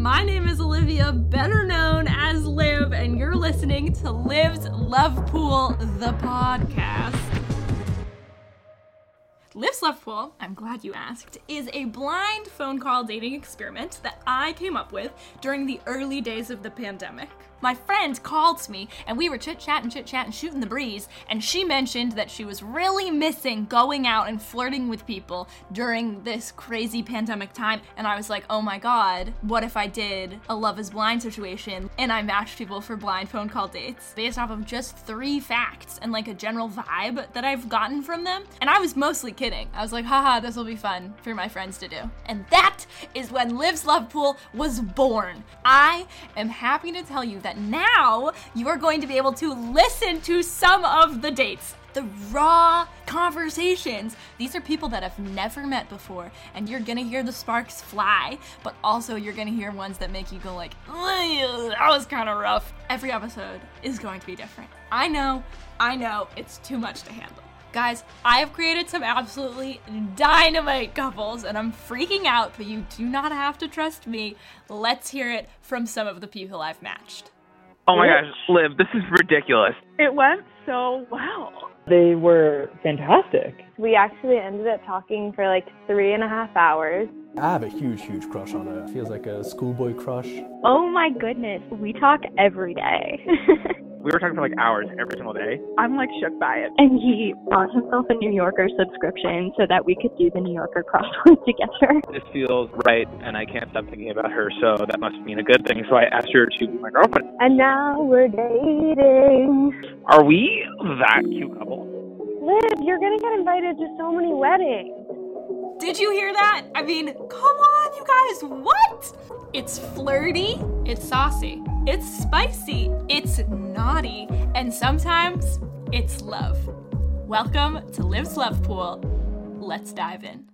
My name is Olivia, better known as Liv, and you're listening to Liv's Love Pool, the podcast. Liv's Love Pool, I'm glad you asked, is a blind phone call dating experiment that I came up with during the early days of the pandemic. My friend called me and we were chit chatting, chit chatting, shooting the breeze, and she mentioned that she was really missing going out and flirting with people during this crazy pandemic time. And I was like, oh my god, what if I did a Love is Blind situation and I matched people for blind phone call dates based off of just three facts and like a general vibe that I've gotten from them? And I was mostly kidding. I was like, haha, this will be fun for my friends to do. And that is when Liv's Love Pool was born. I am happy to tell you that now you are going to be able to listen to some of the dates. The raw conversations. These are people that have never met before, and you're gonna hear the sparks fly, but also you're gonna hear ones that make you go like, that was kind of rough. Every episode is going to be different. I know, I know, it's too much to handle. Guys, I have created some absolutely dynamite couples and I'm freaking out, but you do not have to trust me. Let's hear it from some of the people I've matched. Oh my gosh, Liv, this is ridiculous. It went so well. They were fantastic. We actually ended up talking for like three and a half hours. I have a huge, huge crush on her. Feels like a schoolboy crush. Oh my goodness, we talk every day. We were talking for like hours every single day. I'm like shook by it. and he bought himself a New Yorker subscription so that we could do the New Yorker crossword together. This feels right, and I can't stop thinking about her, so that must mean a good thing. So I asked her to be my girlfriend. And now we're dating. Are we that cute couple? Liv, you're gonna get invited to so many weddings. Did you hear that? I mean, come on, you guys, what? It's flirty, it's saucy, it's spicy, it's naughty, and sometimes it's love. Welcome to Liv's Love Pool. Let's dive in.